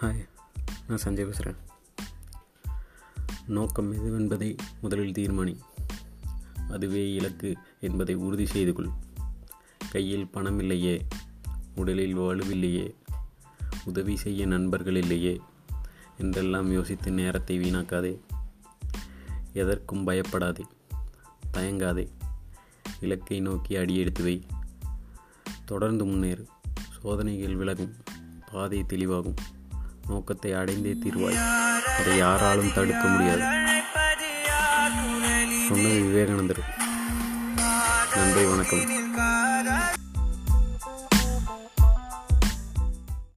Hi நான் சஞ்சய் பேசுகிறேன் நோக்கம் எதுவென்பதை முதலில் தீர்மானி. அதுவே இலக்கு என்பதை உறுதி செய்து கொள். கையில் பணம் இல்லையே உடலில் வலுவில்லையே உதவி செய்ய நண்பர்கள் இல்லையே என்றெல்லாம் யோசித்து நேரத்தை வீணாக்காதே. எதற்கும் பயப்படாதே தயங்காதே. இலக்கை நோக்கி அடியெடுத்து வை. தொடர்ந்து முன்னேறு. சோதனைகள் விலகும் பாதை தெளிவாகும். நோக்கத்தை அடைந்தே தீர்வாய். அதை யாராலும் தடுக்க முடியாது. சொன்னது விவேகானந்தர். நன்றி வணக்கம்.